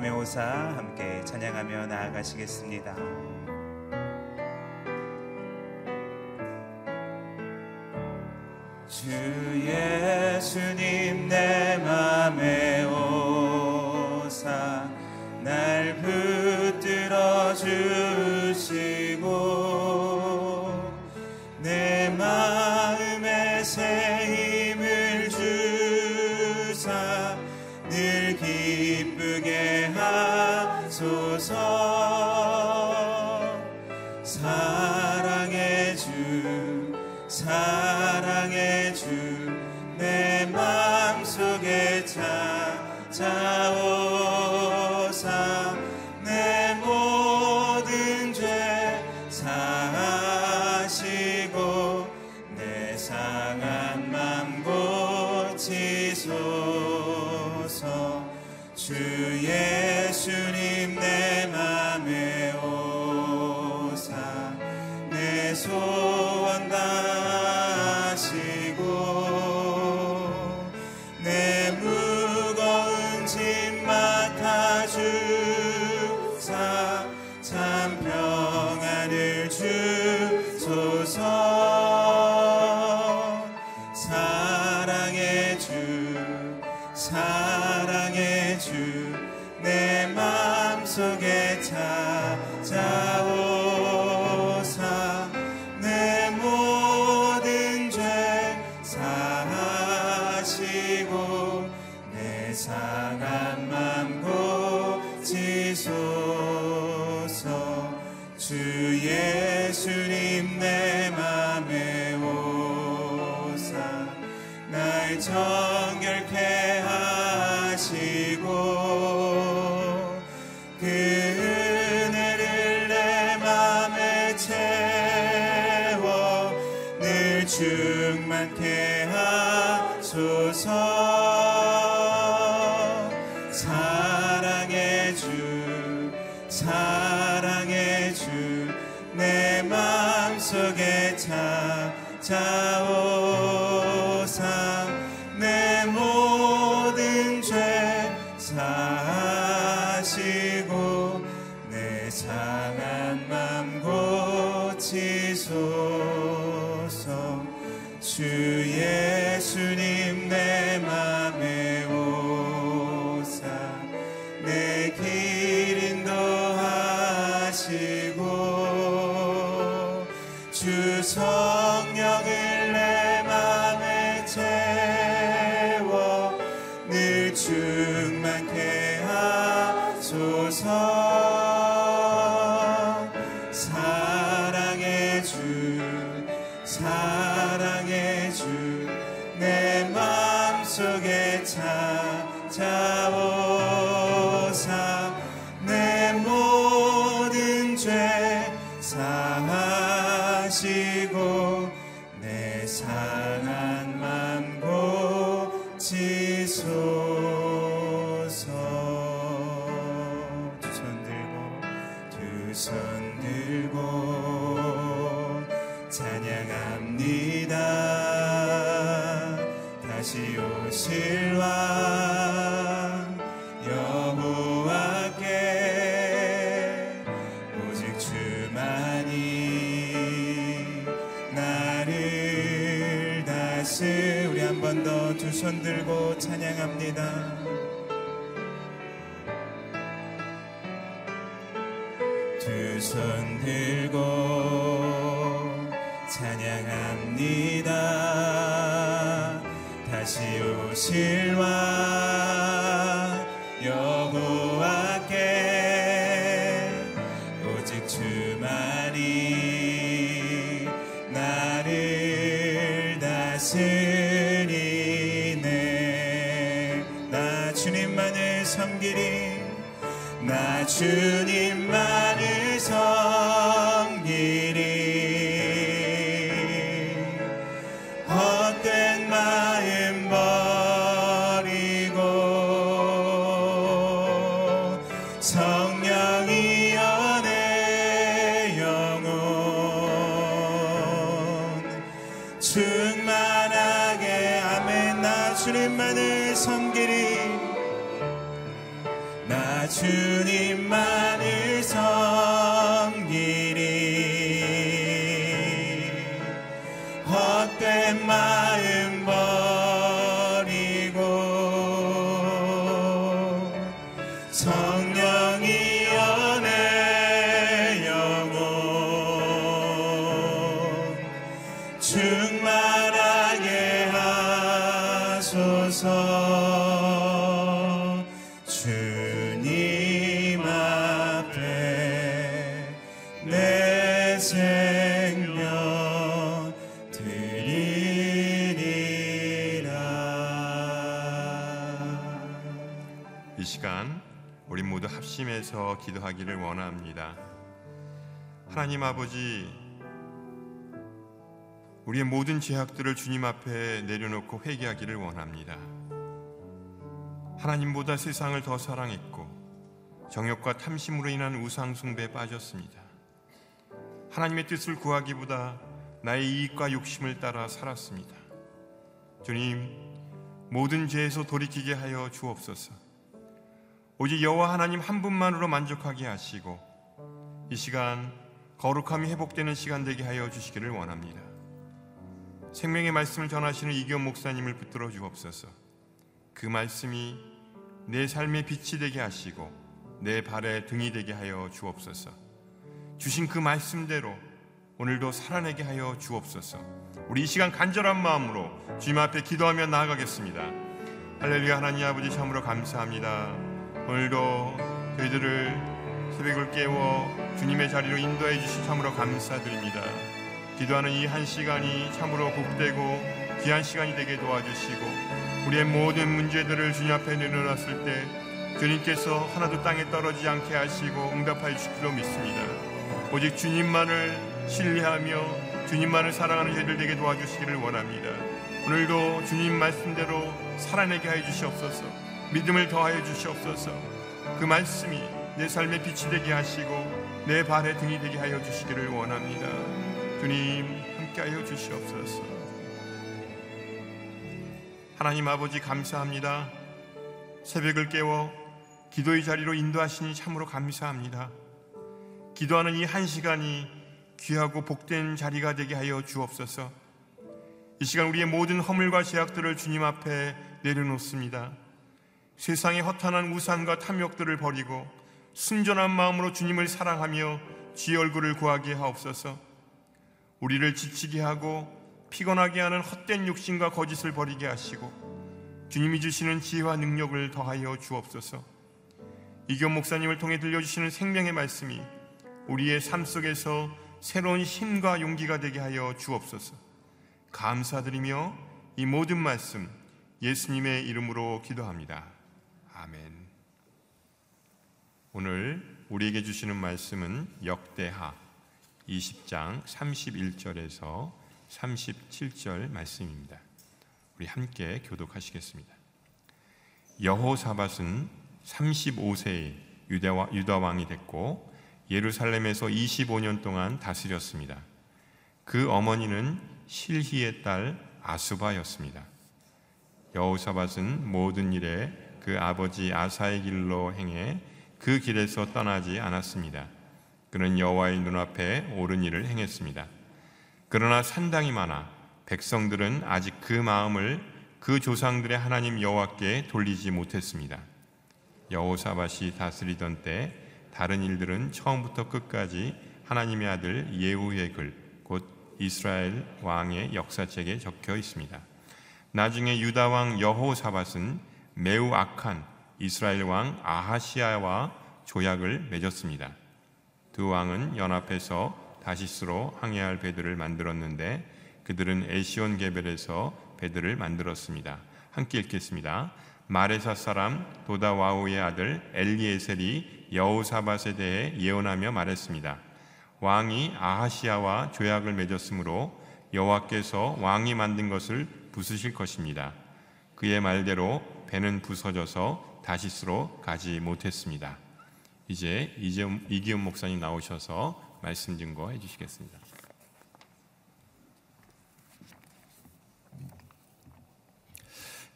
주님감에 오사 함께 찬양하며 나아가시겠습니다. 주 예수님 충만케 하소서. 사랑해 주 사랑해 주 내 마음속에 찾아오. 사랑해 주 내 마음속에 찾아오. to 이 시간 우리 모두 합심해서 기도하기를 원합니다. 하나님 아버지, 우리의 모든 죄악들을 주님 앞에 내려놓고 회개하기를 원합니다. 하나님보다 세상을 더 사랑했고 정욕과 탐심으로 인한 우상 숭배에 빠졌습니다. 하나님의 뜻을 구하기보다 나의 이익과 욕심을 따라 살았습니다. 주님, 모든 죄에서 돌이키게 하여 주옵소서. 오직 여호와 하나님 한 분만으로 만족하게 하시고 이 시간 거룩함이 회복되는 시간 되게 하여 주시기를 원합니다. 생명의 말씀을 전하시는 이기원 목사님을 붙들어 주옵소서. 그 말씀이 내 삶의 빛이 되게 하시고 내 발의 등이 되게 하여 주옵소서. 주신 그 말씀대로 오늘도 살아내게 하여 주옵소서. 우리 이 시간 간절한 마음으로 주님 앞에 기도하며 나아가겠습니다. 할렐루야 하나님 아버지 참으로 감사합니다. 오늘도 저희들을 새벽을 깨워 주님의 자리로 인도해 주시 참으로 감사드립니다. 기도하는 이 한 시간이 참으로 복되고 귀한 시간이 되게 도와주시고 우리의 모든 문제들을 주님 앞에 내려놨을 때 주님께서 하나도 땅에 떨어지지 않게 하시고 응답하여 주시기로 믿습니다. 오직 주님만을 신뢰하며 주님만을 사랑하는 저희들 되게 도와주시기를 원합니다. 오늘도 주님 말씀대로 살아내게 하여 주시옵소서. 믿음을 더하여 주시옵소서. 그 말씀이 내 삶의 빛이 되게 하시고 내 발의 등이 되게 하여 주시기를 원합니다. 주님 함께하여 주시옵소서. 하나님 아버지 감사합니다. 새벽을 깨워 기도의 자리로 인도하시니 참으로 감사합니다. 기도하는 이 한 시간이 귀하고 복된 자리가 되게 하여 주옵소서. 이 시간 우리의 모든 허물과 죄악들을 주님 앞에 내려놓습니다. 세상의 허탄한 우상과 탐욕들을 버리고 순전한 마음으로 주님을 사랑하며 주의 얼굴을 구하게 하옵소서. 우리를 지치게 하고 피곤하게 하는 헛된 욕심과 거짓을 버리게 하시고 주님이 주시는 지혜와 능력을 더하여 주옵소서. 이경 목사님을 통해 들려주시는 생명의 말씀이 우리의 삶 속에서 새로운 힘과 용기가 되게 하여 주옵소서. 감사드리며 이 모든 말씀 예수님의 이름으로 기도합니다. 아멘. 오늘 우리에게 주시는 말씀은 역대하 20장 31절에서 37절 말씀입니다. 우리 함께 교독하시겠습니다. 여호사밧은 35세에 유다 왕이 됐고 예루살렘에서 25년 동안 다스렸습니다. 그 어머니는 실히의 딸 아수바였습니다. 여호사밧은 모든 일에 그 아버지 아사의 길로 행해 그 길에서 떠나지 않았습니다. 그는 여호와의 눈앞에 옳은 일을 행했습니다. 그러나 산당이 많아 백성들은 아직 그 마음을 그 조상들의 하나님 여호와께 돌리지 못했습니다. 여호사밧이 다스리던 때 다른 일들은 처음부터 끝까지 하나님의 아들 예후의 글, 곧 이스라엘 왕의 역사책에 적혀 있습니다. 나중에 유다 왕 여호사밧은 매우 악한 이스라엘 왕 아하시아와 조약을 맺었습니다. 두 왕은 연합해서 다시스로 항해할 배들을 만들었는데 그들은 에시온 개별에서 배들을 만들었습니다. 함께 읽겠습니다. 마레사 사람 도다와우의 아들 엘리에셀이 여우사밧에 대해 예언하며 말했습니다. 왕이 아하시아와 조약을 맺었으므로 여호와께서 왕이 만든 것을 부수실 것입니다. 그의 말대로 배는 부서져서 다시스로 가지 못했습니다. 이제 이기훈 목사님 나오셔서 말씀 증거해 주시겠습니다.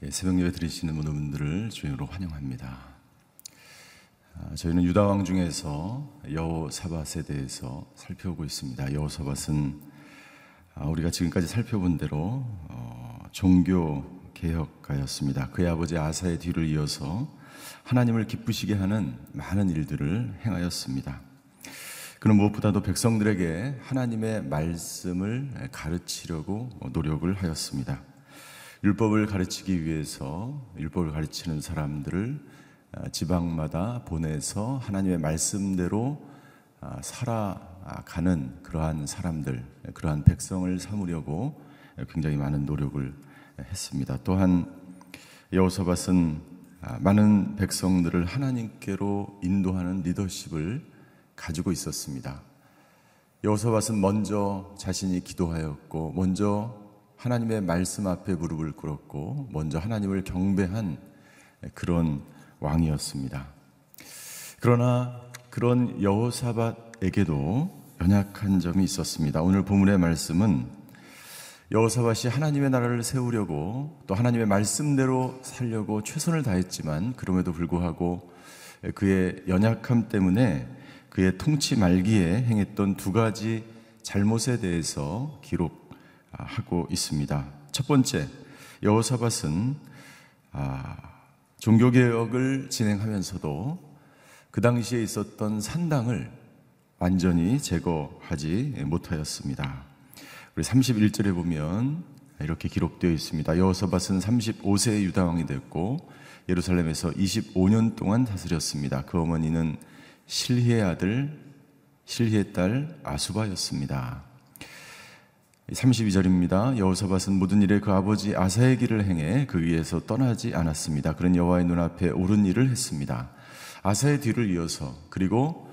예, 새벽 예배 드리시는 모든 분들을 주님으로 환영합니다. 아, 저희는 유다 왕 중에서 여호사밧에 대해서 살펴보고 있습니다. 여호사밧은 아, 우리가 지금까지 살펴본 대로 어, 종교 개혁가였습니다. 그의 아버지 아사의 뒤를 이어서 하나님을 기쁘시게 하는 많은 일들을 행하였습니다. 그는 무엇보다도 백성들에게 하나님의 말씀을 가르치려고 노력을 하였습니다. 율법을 가르치기 위해서 율법을 가르치는 사람들을 아, 지방마다 보내서 하나님의 말씀대로 아, 살아가는 그러한 사람들, 그러한 백성을 삼으려고 굉장히 많은 노력을 했습니다. 또한 여호사밧은 아, 많은 백성들을 하나님께로 인도하는 리더십을 가지고 있었습니다. 여호사밧은 먼저 자신이 기도하였고, 먼저 하나님의 말씀 앞에 무릎을 꿇었고, 먼저 하나님을 경배한 그런 왕이었습니다. 그러나 그런 여호사밧에게도 연약한 점이 있었습니다. 오늘 본문의 말씀은 여호사밧이 하나님의 나라를 세우려고 또 하나님의 말씀대로 살려고 최선을 다했지만 그럼에도 불구하고 그의 연약함 때문에 그의 통치 말기에 행했던 두 가지 잘못에 대해서 기록하고 있습니다. 첫 번째, 여호사밧은 아, 종교 개혁을 진행하면서도 그 당시에 있었던 산당을 완전히 제거하지 못하였습니다. 우리 31절에 보면 이렇게 기록되어 있습니다. 여호사밧은 35세의 유다 왕이 됐고 예루살렘에서 25년 동안 다스렸습니다. 그 어머니는 실히의 아들 실히의 딸 아수바였습니다. 32절입니다. 여호사밧은 모든 일에 그 아버지 아사의 길을 행해 그 위에서 떠나지 않았습니다. 그런 여호와의 눈앞에 옳은 일을 했습니다. 아사의 뒤를 이어서 그리고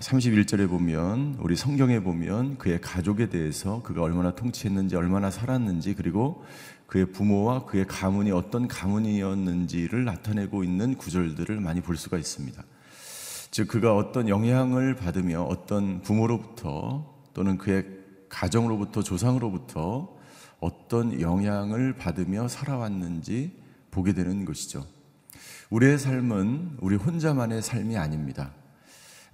31절에 어, 보면 우리 성경에 보면 그의 가족에 대해서 그가 얼마나 통치했는지 얼마나 살았는지 그리고 그의 부모와 그의 가문이 어떤 가문이었는지를 나타내고 있는 구절들을 많이 볼 수가 있습니다. 즉 그가 어떤 영향을 받으며 어떤 부모로부터 또는 그의 가정으로부터 조상으로부터 어떤 영향을 받으며 살아왔는지 보게 되는 것이죠. 우리의 삶은 우리 혼자만의 삶이 아닙니다.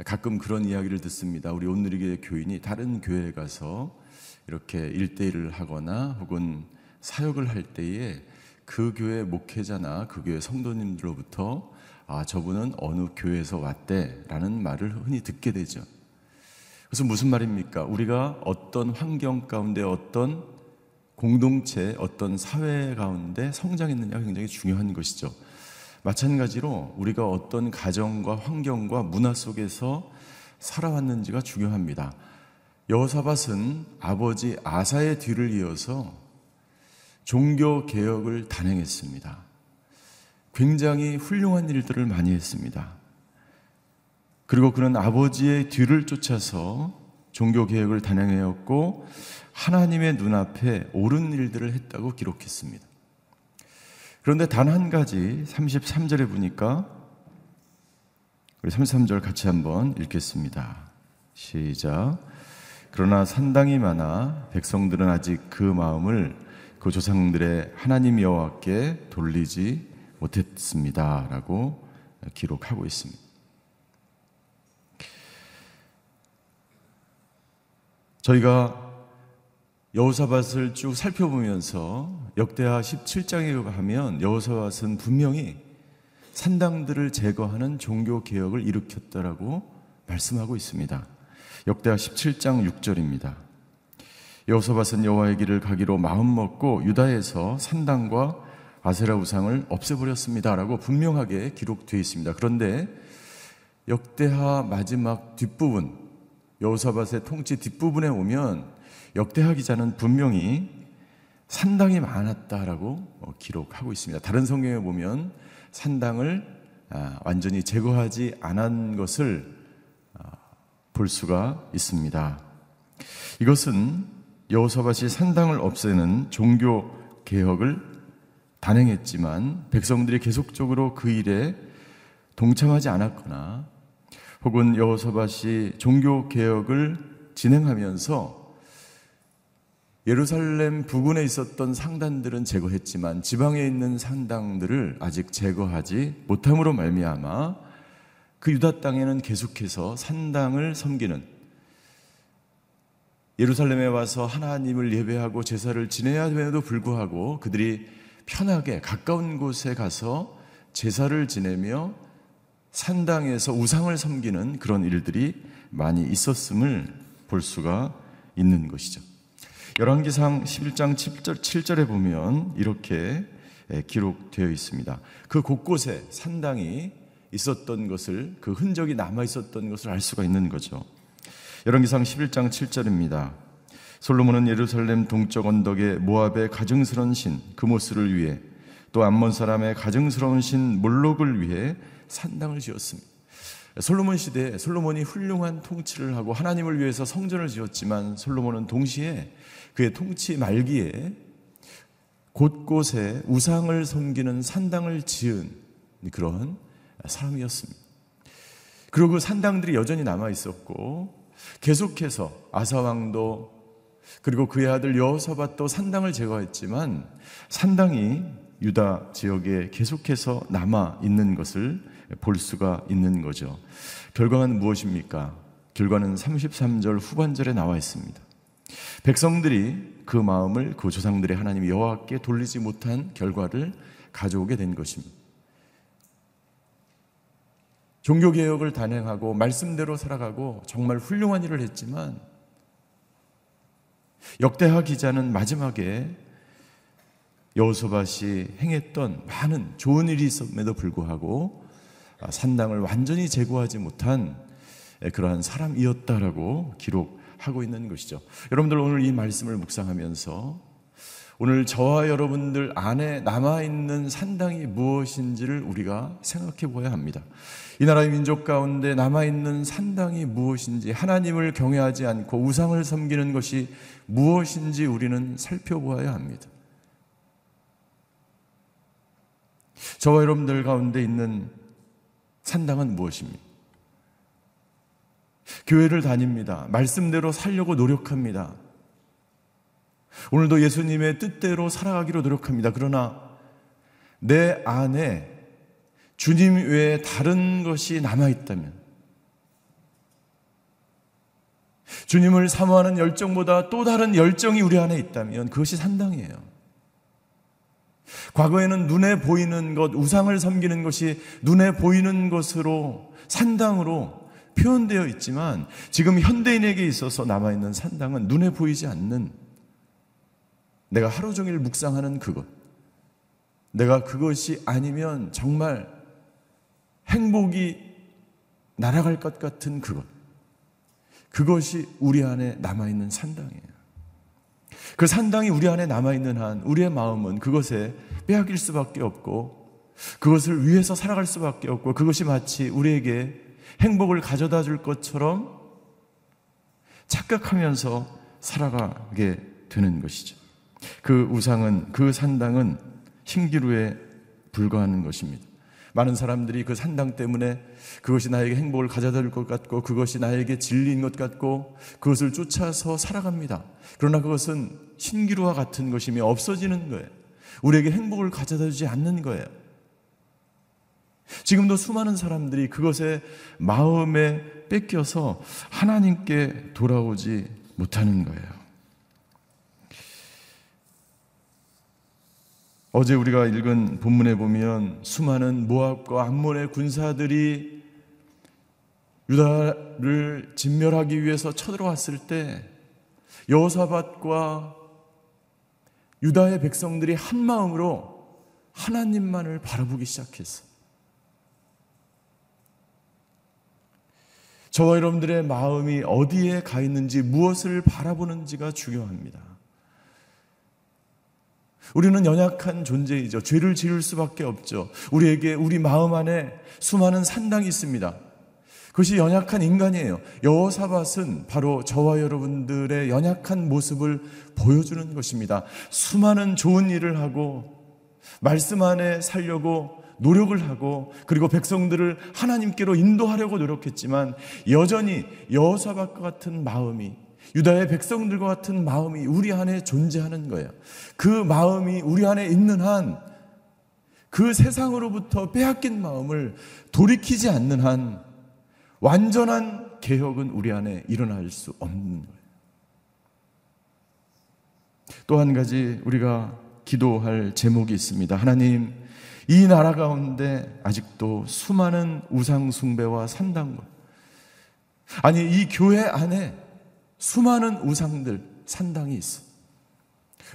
가끔 그런 이야기를 듣습니다. 우리 온누리교회 교인이 다른 교회에 가서 이렇게 일대일을 하거나 혹은 사역을 할 때에 그 교회 목회자나 그 교회 성도님들로부터 아, 저분은 어느 교회에서 왔대 라는 말을 흔히 듣게 되죠. 그래서 무슨 말입니까? 우리가 어떤 환경 가운데 어떤 공동체, 어떤 사회 가운데 성장했느냐가 굉장히 중요한 것이죠. 마찬가지로 우리가 어떤 가정과 환경과 문화 속에서 살아왔는지가 중요합니다. 여호사밧은 아버지 아사의 뒤를 이어서 종교 개혁을 단행했습니다. 굉장히 훌륭한 일들을 많이 했습니다. 그리고 그는 아버지의 뒤를 쫓아서 종교 개혁을 단행하였고 하나님의 눈앞에 옳은 일들을 했다고 기록했습니다. 그런데 단 한 가지 33절에 보니까 우리 33절 같이 한번 읽겠습니다. 시작. 그러나 산당이 많아 백성들은 아직 그 마음을 그 조상들의 하나님 여호와께 돌리지 못했습니다라고 기록하고 있습니다. 저희가 여호사밧을 쭉 살펴보면서 역대하 17장에 가면 여호사밧은 분명히 산당들을 제거하는 종교 개혁을 일으켰다라고 말씀하고 있습니다. 역대하 17장 6절입니다. 여호사밧은 여호와의 길을 가기로 마음 먹고 유다에서 산당과 아세라 우상을 없애버렸습니다라고 분명하게 기록되어 있습니다. 그런데 역대하 마지막 뒷부분 여호사밧의 통치 뒷부분에 오면 역대하 기자는 분명히 산당이 많았다라고 어, 기록하고 있습니다. 다른 성경에 보면 산당을 아, 완전히 제거하지 않은 것을 아, 볼 수가 있습니다. 이것은 여호사밧이 산당을 없애는 종교 개혁을 단행했지만 백성들이 계속적으로 그 일에 동참하지 않았거나 혹은 여호사밧이 종교 개혁을 진행하면서 예루살렘 부근에 있었던 상단들은 제거했지만 지방에 있는 상당들을 아직 제거하지 못함으로 말미암아 그 유다 땅에는 계속해서 산당을 섬기는 예루살렘에 와서 하나님을 예배하고 제사를 지내야 됨에도 불구하고 그들이 편하게 가까운 곳에 가서 제사를 지내며 산당에서 우상을 섬기는 그런 일들이 많이 있었음을 볼 수가 있는 것이죠. 열왕기상 11장 7절, 7절에 보면 이렇게 기록되어 있습니다. 그 곳곳에 산당이 있었던 것을 그 흔적이 남아 있었던 것을 알 수가 있는 거죠. 열왕기상 11장 7절입니다. 솔로몬은 예루살렘 동쪽 언덕에 모압의 가증스러운 신 그모스를 위해 또 암몬 사람의 가증스러운 신 몰록을 위해 산당을 지었습니다. 솔로몬 시대에 솔로몬이 훌륭한 통치를 하고 하나님을 위해서 성전을 지었지만 솔로몬은 동시에 그의 통치 말기에 곳곳에 우상을 섬기는 산당을 지은 그런 사람이었습니다. 그리고 그 산당들이 여전히 남아 있었고 계속해서 아사 왕도 그리고 그의 아들 여호사밧도 산당을 제거했지만 산당이 유다 지역에 계속해서 남아 있는 것을 볼 수가 있는 거죠. 결과는 무엇입니까? 결과는 33절 후반절에 나와 있습니다. 백성들이 그 마음을 그 조상들의 하나님 여호와께 돌리지 못한 결과를 가져오게 된 것입니다. 종교 개혁을 단행하고 말씀대로 살아가고 정말 훌륭한 일을 했지만 역대하 기자는 마지막에 여호수밧이 행했던 많은 좋은 일이 있음에도 불구하고 산당을 완전히 제거하지 못한 그러한 사람이었다라고 기록하고 있는 것이죠. 여러분들 오늘 이 말씀을 묵상하면서 오늘 저와 여러분들 안에 남아있는 산당이 무엇인지를 우리가 생각해 보아야 합니다. 이 나라의 민족 가운데 남아있는 산당이 무엇인지 하나님을 경외하지 않고 우상을 섬기는 것이 무엇인지 우리는 살펴보아야 합니다. 저와 여러분들 가운데 있는 산당은 무엇입니까? 교회를 다닙니다. 말씀대로 살려고 노력합니다. 오늘도 예수님의 뜻대로 살아가기로 노력합니다. 그러나 내 안에 주님 외에 다른 것이 남아있다면, 주님을 사모하는 열정보다 또 다른 열정이 우리 안에 있다면 그것이 산당이에요. 과거에는 눈에 보이는 것, 우상을 섬기는 것이 눈에 보이는 것으로 산당으로 표현되어 있지만 지금 현대인에게 있어서 남아있는 산당은 눈에 보이지 않는 내가 하루 종일 묵상하는 그것. 내가 그것이 아니면 정말 행복이 날아갈 것 같은 그것. 그것이 우리 안에 남아있는 산당이에요. 그 산당이 우리 안에 남아있는 한 우리의 마음은 그것에 빼앗길 수밖에 없고 그것을 위해서 살아갈 수밖에 없고 그것이 마치 우리에게 행복을 가져다 줄 것처럼 착각하면서 살아가게 되는 것이죠. 그 우상은, 그 산당은 신기루에 불과하는 것입니다. 많은 사람들이 그 산당 때문에 그것이 나에게 행복을 가져다 줄 것 같고 그것이 나에게 진리인 것 같고 그것을 쫓아서 살아갑니다. 그러나 그것은 신기루와 같은 것이며 없어지는 거예요. 우리에게 행복을 가져다 주지 않는 거예요. 지금도 수많은 사람들이 그것에 마음에 뺏겨서 하나님께 돌아오지 못하는 거예요. 어제 우리가 읽은 본문에 보면 수많은 모압과 암몬의 군사들이 유다를 진멸하기 위해서 쳐들어왔을 때 여호사밧과 유다의 백성들이 한 마음으로 하나님만을 바라보기 시작했어. 저와 여러분들의 마음이 어디에 가 있는지 무엇을 바라보는지가 중요합니다. 우리는 연약한 존재이죠. 죄를 지을 수밖에 없죠. 우리에게 우리 마음 안에 수많은 산당이 있습니다. 그것이 연약한 인간이에요. 여호사밧은 바로 저와 여러분들의 연약한 모습을 보여주는 것입니다. 수많은 좋은 일을 하고 말씀 안에 살려고 노력을 하고 그리고 백성들을 하나님께로 인도하려고 노력했지만 여전히 여호사밧과 같은 마음이 유다의 백성들과 같은 마음이 우리 안에 존재하는 거예요. 그 마음이 우리 안에 있는 한 그 세상으로부터 빼앗긴 마음을 돌이키지 않는 한 완전한 개혁은 우리 안에 일어날 수 없는 거예요. 또 한 가지 우리가 기도할 제목이 있습니다. 하나님, 이 나라 가운데 아직도 수많은 우상숭배와 산당과 아니, 이 교회 안에 수많은 우상들, 산당이 있어.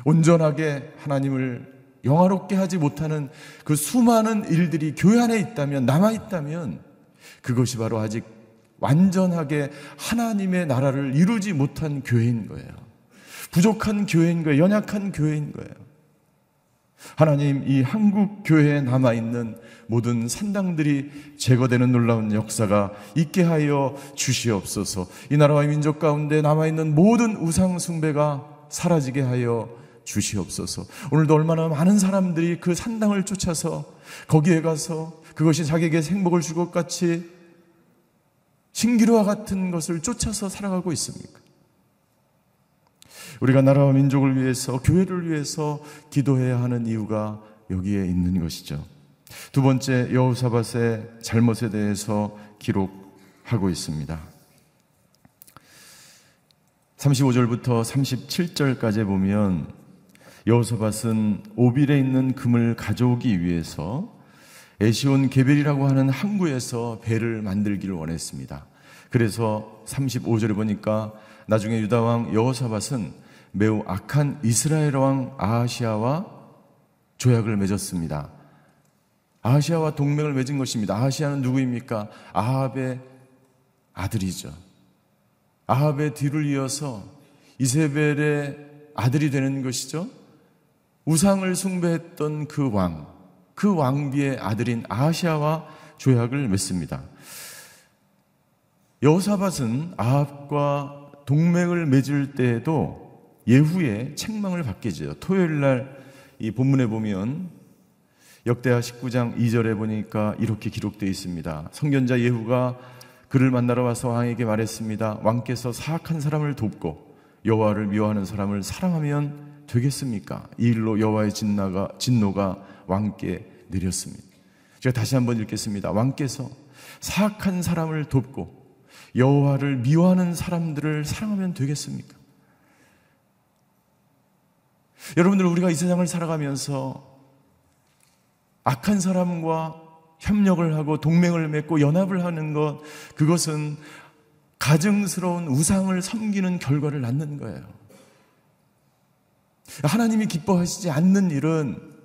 온전하게 하나님을 영화롭게 하지 못하는 그 수많은 일들이 교회 안에 있다면, 남아있다면, 그것이 바로 아직 완전하게 하나님의 나라를 이루지 못한 교회인 거예요. 부족한 교회인 거예요. 연약한 교회인 거예요. 하나님, 이 한국 교회에 남아 있는 모든 산당들이 제거되는 놀라운 역사가 있게 하여 주시옵소서. 이 나라와 민족 가운데 남아 있는 모든 우상 숭배가 사라지게 하여 주시옵소서. 오늘도 얼마나 많은 사람들이 그 산당을 쫓아서 거기에 가서 그것이 자기에게 행복을 줄 것 같이 신기루와 같은 것을 쫓아서 살아가고 있습니까? 우리가 나라와 민족을 위해서 교회를 위해서 기도해야 하는 이유가 여기에 있는 것이죠. 두 번째 여호사밧의 잘못에 대해서 기록하고 있습니다. 35절부터 37절까지 보면 여호사밧은 오빌에 있는 금을 가져오기 위해서 에시온 게벨이라고 하는 항구에서 배를 만들기를 원했습니다. 그래서 35절에 보니까 나중에 유다 왕 여호사밧은 매우 악한 이스라엘 왕 아하시아와 조약을 맺었습니다. 아하시아와 동맹을 맺은 것입니다. 아하시아는 누구입니까? 아합의 아들이죠. 아합의 뒤를 이어서 이세벨의 아들이 되는 것이죠. 우상을 숭배했던 그 왕, 그 왕비의 아들인 아하시아와 조약을 맺습니다. 여호사밧은 아합과 동맹을 맺을 때에도 예후의 책망을 받게 되죠. 토요일 날 이 본문에 보면 역대하 19장 2절에 보니까 이렇게 기록되어 있습니다. 성견자 예후가 그를 만나러 와서 왕에게 말했습니다. 왕께서 사악한 사람을 돕고 여호와를 미워하는 사람을 사랑하면 되겠습니까? 이 일로 여호와의 진노가 진노가 왕께 내렸습니다. 제가 다시 한번 읽겠습니다. 왕께서 사악한 사람을 돕고 여호와를 미워하는 사람들을 사랑하면 되겠습니까? 여러분들 우리가 이 세상을 살아가면서 악한 사람과 협력을 하고 동맹을 맺고 연합을 하는 것 그것은 가증스러운 우상을 섬기는 결과를 낳는 거예요. 하나님이 기뻐하시지 않는 일은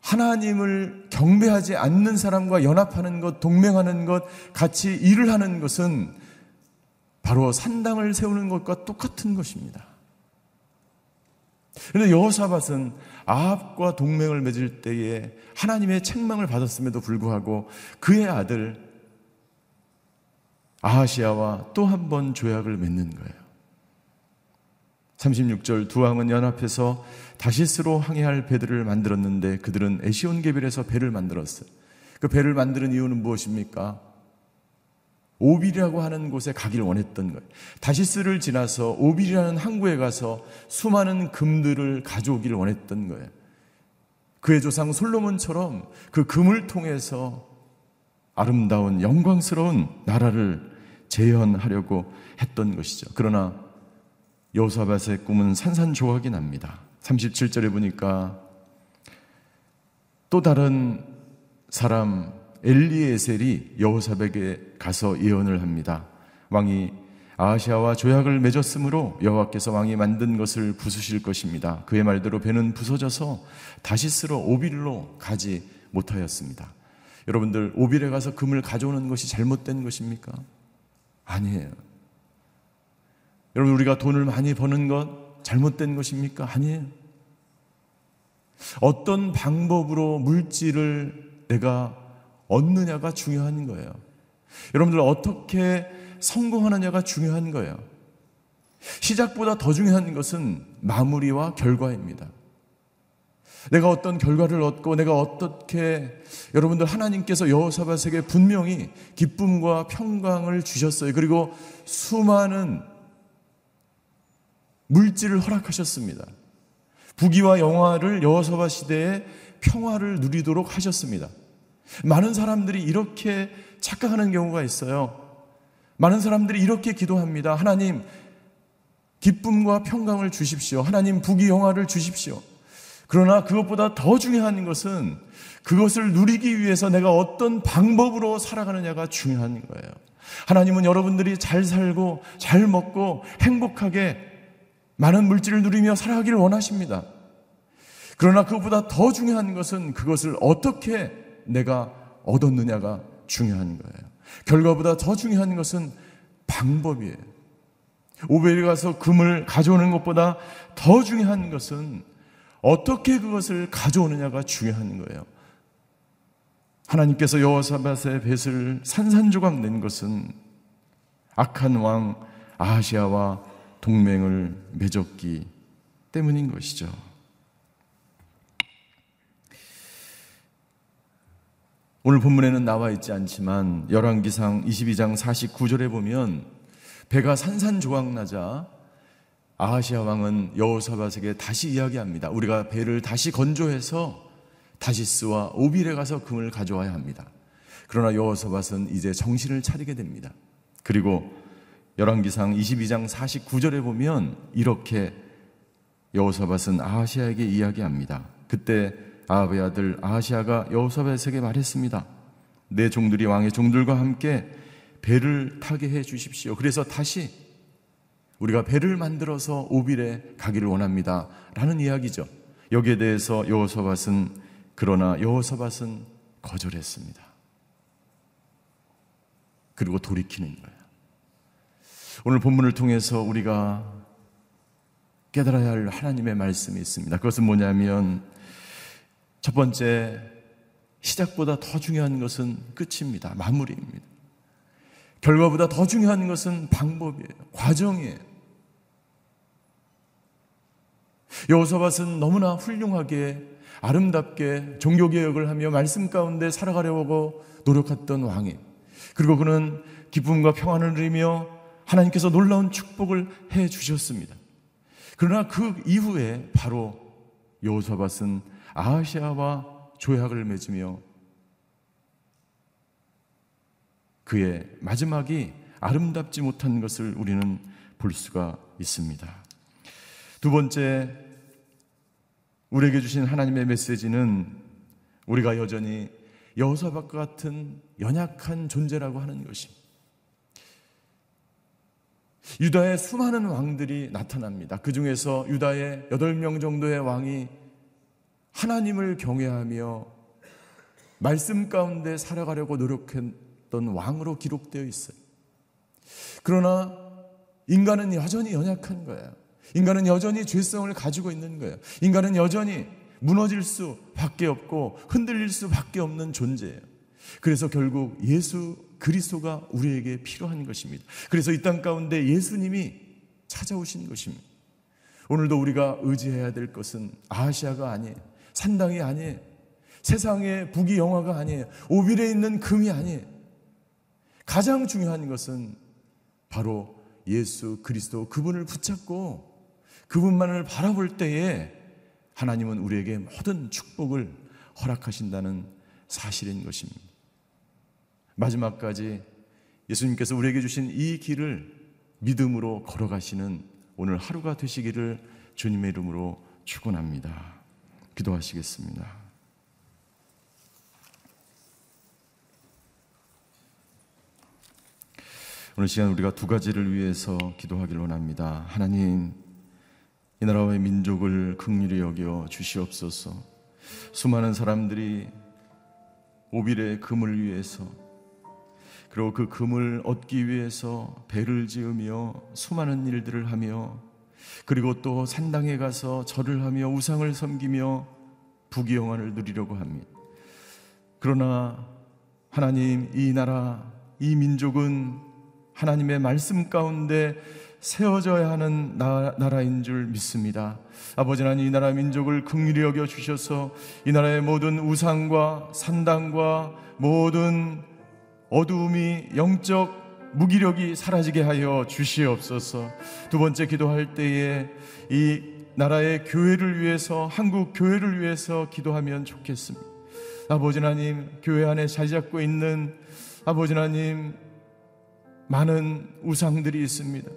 하나님을 경배하지 않는 사람과 연합하는 것, 동맹하는 것, 같이 일을 하는 것은 바로 산당을 세우는 것과 똑같은 것입니다. 그런데 여호사밧은 아합과 동맹을 맺을 때에 하나님의 책망을 받았음에도 불구하고 그의 아들 아하시아와 또 한 번 조약을 맺는 거예요. 36절 두 왕은 연합해서 다시스로 항해할 배들을 만들었는데 그들은 에시온 개별에서 배를 만들었어요. 그 배를 만드는 이유는 무엇입니까? 오빌이라고 하는 곳에 가기를 원했던 거예요. 다시스를 지나서 오빌이라는 항구에 가서 수많은 금들을 가져오기를 원했던 거예요. 그의 조상 솔로몬처럼 그 금을 통해서 아름다운 영광스러운 나라를 재현하려고 했던 것이죠. 그러나 여호사밧의 꿈은 산산조각이 납니다. 37절에 보니까 또 다른 사람 엘리에셀이 여호사백에 가서 예언을 합니다. 왕이 아시아와 조약을 맺었으므로 여호와께서 왕이 만든 것을 부수실 것입니다. 그의 말대로 배는 부서져서 다시스로 오빌로 가지 못하였습니다. 여러분들 오빌에 가서 금을 가져오는 것이 잘못된 것입니까? 아니에요. 여러분 우리가 돈을 많이 버는 것 잘못된 것입니까? 아니에요. 어떤 방법으로 물질을 내가 얻느냐가 중요한 거예요. 여러분들 어떻게 성공하느냐가 중요한 거예요. 시작보다 더 중요한 것은 마무리와 결과입니다. 내가 어떤 결과를 얻고 내가 어떻게 여러분들 하나님께서 여호사밧에게 분명히 기쁨과 평강을 주셨어요. 그리고 수많은 물질을 허락하셨습니다. 부귀와 영화를 여호사밧 시대에 평화를 누리도록 하셨습니다. 많은 사람들이 이렇게 착각하는 경우가 있어요. 많은 사람들이 이렇게 기도합니다. 하나님, 기쁨과 평강을 주십시오. 하나님, 부귀 영화를 주십시오. 그러나 그것보다 더 중요한 것은 그것을 누리기 위해서 내가 어떤 방법으로 살아가느냐가 중요한 거예요. 하나님은 여러분들이 잘 살고 잘 먹고 행복하게 많은 물질을 누리며 살아가기를 원하십니다. 그러나 그것보다 더 중요한 것은 그것을 어떻게 내가 얻었느냐가 중요한 거예요. 결과보다 더 중요한 것은 방법이에요. 오벨에 가서 금을 가져오는 것보다 더 중요한 것은 어떻게 그것을 가져오느냐가 중요한 거예요. 하나님께서 여호사밧의 뱃을 산산조각 낸 것은 악한 왕 아하시아와 동맹을 맺었기 때문인 것이죠. 오늘 본문에는 나와 있지 않지만 열왕기상 22장 49절에 보면 배가 산산조각 나자 아하시아 왕은 여호사밧에게 다시 이야기합니다. 우리가 배를 다시 건조해서 다시스와 오빌에 가서 금을 가져와야 합니다. 그러나 여호사밧은 이제 정신을 차리게 됩니다. 그리고 열왕기상 22장 49절에 보면 이렇게 여호사밧은 아하시아에게 이야기합니다. 그때 아합의 아들 아하시아가 여호사밧에게 말했습니다. 내 종들이 왕의 종들과 함께 배를 타게 해 주십시오. 그래서 다시 우리가 배를 만들어서 오빌에 가기를 원합니다. 라는 이야기죠. 여기에 대해서 여호사밧은 그러나 여호사밧은 거절했습니다. 그리고 돌이키는 거예요. 오늘 본문을 통해서 우리가 깨달아야 할 하나님의 말씀이 있습니다. 그것은 뭐냐면 첫 번째 시작보다 더 중요한 것은 끝입니다. 마무리입니다. 결과보다 더 중요한 것은 방법이에요. 과정이에요. 여호사밧은 너무나 훌륭하게 아름답게 종교개혁을 하며 말씀 가운데 살아가려고 노력했던 왕이 그리고 그는 기쁨과 평안을 누리며 하나님께서 놀라운 축복을 해 주셨습니다. 그러나 그 이후에 바로 여호사밧은 아시아와 조약을 맺으며 그의 마지막이 아름답지 못한 것을 우리는 볼 수가 있습니다. 두 번째, 우리에게 주신 하나님의 메시지는 우리가 여전히 여호사밧과 같은 연약한 존재라고 하는 것입니다. 유다의 수많은 왕들이 나타납니다. 그 중에서 유다의 여덟 명 정도의 왕이 하나님을 경외하며 말씀 가운데 살아가려고 노력했던 왕으로 기록되어 있어요. 그러나 인간은 여전히 연약한 거예요. 인간은 여전히 죄성을 가지고 있는 거예요. 인간은 여전히 무너질 수 밖에 없고 흔들릴 수 밖에 없는 존재예요. 그래서 결국 예수 그리스도가 우리에게 필요한 것입니다. 그래서 이 땅 가운데 예수님이 찾아오신 것입니다. 오늘도 우리가 의지해야 될 것은 아시아가 아니에요. 산당이 아니에요. 세상의 부귀 영화가 아니에요. 오빌에 있는 금이 아니에요. 가장 중요한 것은 바로 예수 그리스도 그분을 붙잡고 그분만을 바라볼 때에 하나님은 우리에게 모든 축복을 허락하신다는 사실인 것입니다. 마지막까지 예수님께서 우리에게 주신 이 길을 믿음으로 걸어가시는 오늘 하루가 되시기를 주님의 이름으로 축원합니다. 기도하시겠습니다. 오늘 시간 우리가 두 가지를 위해서 기도하기를 원합니다. 하나님, 이 나라의 민족을 극률히 여겨 주시옵소서. 수많은 사람들이 오빌의 금을 위해서 그리고 그 금을 얻기 위해서 배를 지으며 수많은 일들을 하며 그리고 또 산당에 가서 절을 하며 우상을 섬기며 부귀영화를 누리려고 합니다. 그러나 하나님 이 나라 이 민족은 하나님의 말씀 가운데 세워져야 하는 나 라인 줄 믿습니다. 아버지 하나님 이 나라 민족을 긍휼히 여겨 주셔서 이 나라의 모든 우상과 산당과 모든 어두움이 영적 무기력이 사라지게 하여 주시옵소서. 두 번째 기도할 때에 이 나라의 교회를 위해서 한국 교회를 위해서 기도하면 좋겠습니다. 아버지 하나님 교회 안에 자리 잡고 있는 아버지 하나님 많은 우상들이 있습니다.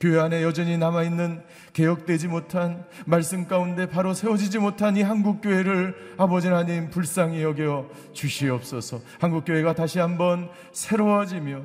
교회 안에 여전히 남아있는 개혁되지 못한 말씀 가운데 바로 세워지지 못한 이 한국교회를 아버지 하나님 불쌍히 여겨 주시옵소서 한국교회가 다시 한번 새로워지며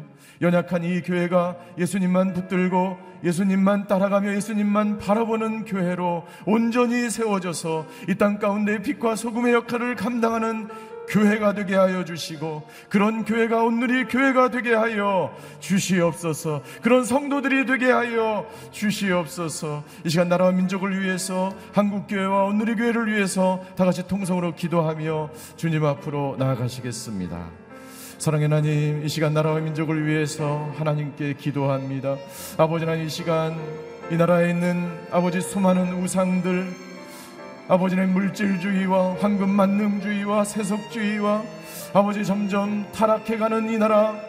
연약한 이 교회가 예수님만 붙들고 예수님만 따라가며 예수님만 바라보는 교회로 온전히 세워져서 이 땅 가운데 빛과 소금의 역할을 감당하는 교회가 되게 하여 주시고 그런 교회가 오늘이 교회가 되게 하여 주시옵소서 그런 성도들이 되게 하여 주시옵소서 이 시간 나라와 민족을 위해서 한국 교회와 오늘의 교회를 위해서 다 같이 통성으로 기도하며 주님 앞으로 나아가시겠습니다. 사랑의 하나님 이 시간 나라와 민족을 위해서 하나님께 기도합니다. 아버지 하나님 이 시간 이 나라에 있는 아버지 수많은 우상들 아버지는 물질주의와 황금 만능주의와 세속주의와 아버지 점점 타락해가는 이 나라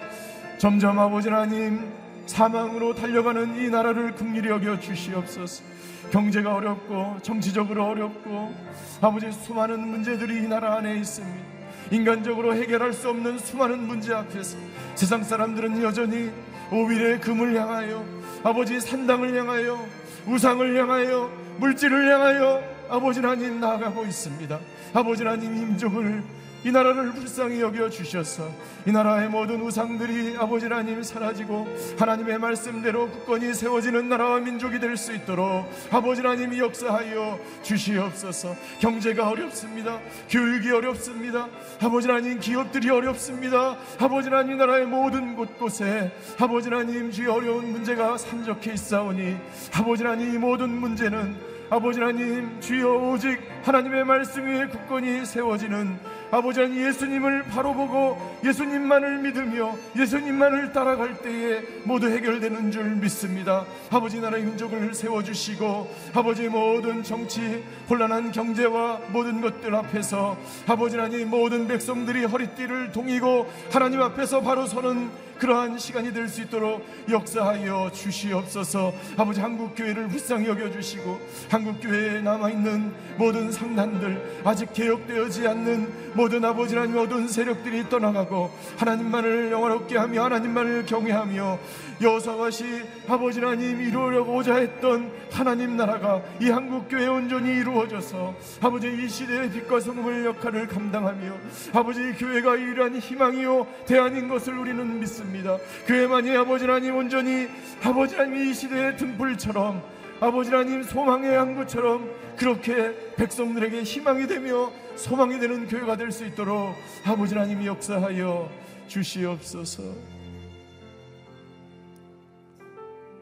점점 아버지 하나님 사망으로 달려가는 이 나라를 국리히 여겨 주시옵소서 경제가 어렵고 정치적으로 어렵고 아버지 수많은 문제들이 이 나라 안에 있습니다 인간적으로 해결할 수 없는 수많은 문제 앞에서 세상 사람들은 여전히 오일의 금을 향하여 아버지 산당을 향하여 우상을 향하여 물질을 향하여 아버지 하나님 나아가고 있습니다. 아버지 하나님 임종을 이 나라를 불쌍히 여겨 주셔서 이 나라의 모든 우상들이 아버지 하나님 사라지고 하나님의 말씀대로 굳건히 세워지는 나라와 민족이 될 수 있도록 아버지 하나님이 역사하여 주시옵소서. 경제가 어렵습니다. 교육이 어렵습니다. 아버지 하나님 기업들이 어렵습니다. 아버지 하나님 나라의 모든 곳곳에 아버지 하나님 주의 어려운 문제가 산적해 있사오니 아버지 하나님 이 모든 문제는 아버지 하나님 주여 오직 하나님의 말씀 위에 굳건히 세워지는 아버지 하나님 예수님을 바로 보고 예수님만을 믿으며 예수님만을 따라갈 때에 모두 해결되는 줄 믿습니다. 아버지 나라의 민족을 세워주시고 아버지 모든 정치 혼란한 경제와 모든 것들 앞에서 아버지 하나님 모든 백성들이 허리띠를 동이고 하나님 앞에서 바로 서는 그러한 시간이 될 수 있도록 역사하여 주시옵소서. 아버지 한국 교회를 불쌍히 여겨 주시고 한국 교회에 남아 있는 모든 상단들 아직 개혁되어지 않는 모든 아버지 하나님 세력들이 떠나가고 하나님만을 영원롭게 하며 하나님만을 경외하며 여호사와시 아버지 하나님 이루려고자 했던 하나님 나라가 이 한국교회 온전히 이루어져서 아버지 이 시대의 빛과 성금의 역할을 감당하며 아버지 교회가 유일한 희망이요 대안인 것을 우리는 믿습니다 교회만이 아버지 하나님 온전히 아버지 하나님 이 시대의 등불처럼 아버지 하나님 소망의 항구처럼 그렇게 백성들에게 희망이 되며 소망이 되는 교회가 될 수 있도록 아버지 하나님이 역사하여 주시옵소서.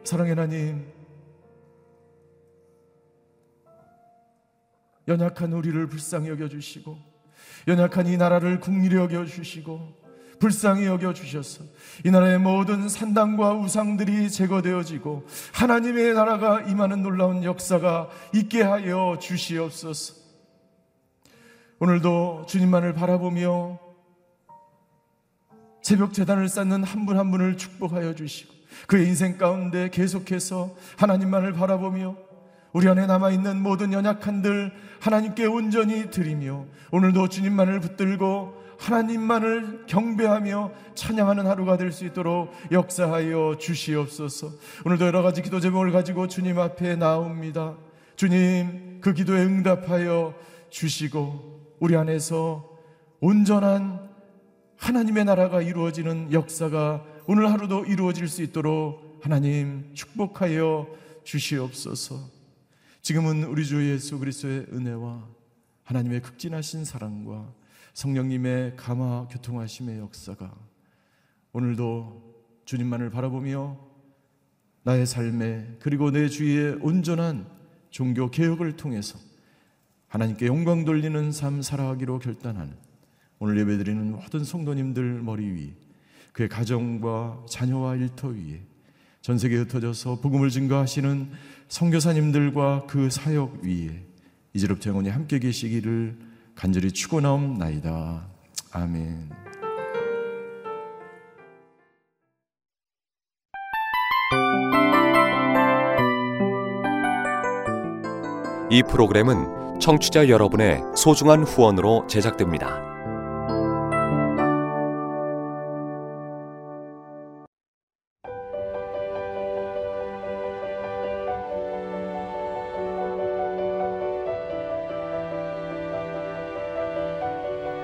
사랑의 하나님, 연약한 우리를 불쌍히 여겨 주시고 연약한 이 나라를 국리히 여겨 주시고 불쌍히 여겨 주셔서 이 나라의 모든 산당과 우상들이 제거되어지고 하나님의 나라가 임하는 놀라운 역사가 있게 하여 주시옵소서. 오늘도 주님만을 바라보며 새벽 재단을 쌓는 한 분한 한 분을 축복하여 주시고 그의 인생 가운데 계속해서 하나님만을 바라보며 우리 안에 남아있는 모든 연약한들 하나님께 온전히 드리며 오늘도 주님만을 붙들고 하나님만을 경배하며 찬양하는 하루가 될 수 있도록 역사하여 주시옵소서. 오늘도 여러 가지 기도 제목을 가지고 주님 앞에 나옵니다. 주님, 그 기도에 응답하여 주시고 우리 안에서 온전한 하나님의 나라가 이루어지는 역사가 오늘 하루도 이루어질 수 있도록 하나님 축복하여 주시옵소서. 지금은 우리 주 예수 그리스도의 은혜와 하나님의 극진하신 사랑과 성령님의 감화 교통하심의 역사가 오늘도 주님만을 바라보며 나의 삶에 그리고 내 주위의 온전한 종교 개혁을 통해서 하나님께 영광 돌리는 삶 살아가기로 결단하는 오늘 예배드리는 모든 성도님들 머리 위 그의 가정과 자녀와 일터 위에 전 세계에 흩어져서 복음을 증거하시는 선교사님들과 그 사역 위에 이제부터 영원히 함께 계시기를 간절히 축원하옵나이다. 아멘. 이 프로그램은 청취자 여러분의 소중한 후원으로 제작됩니다.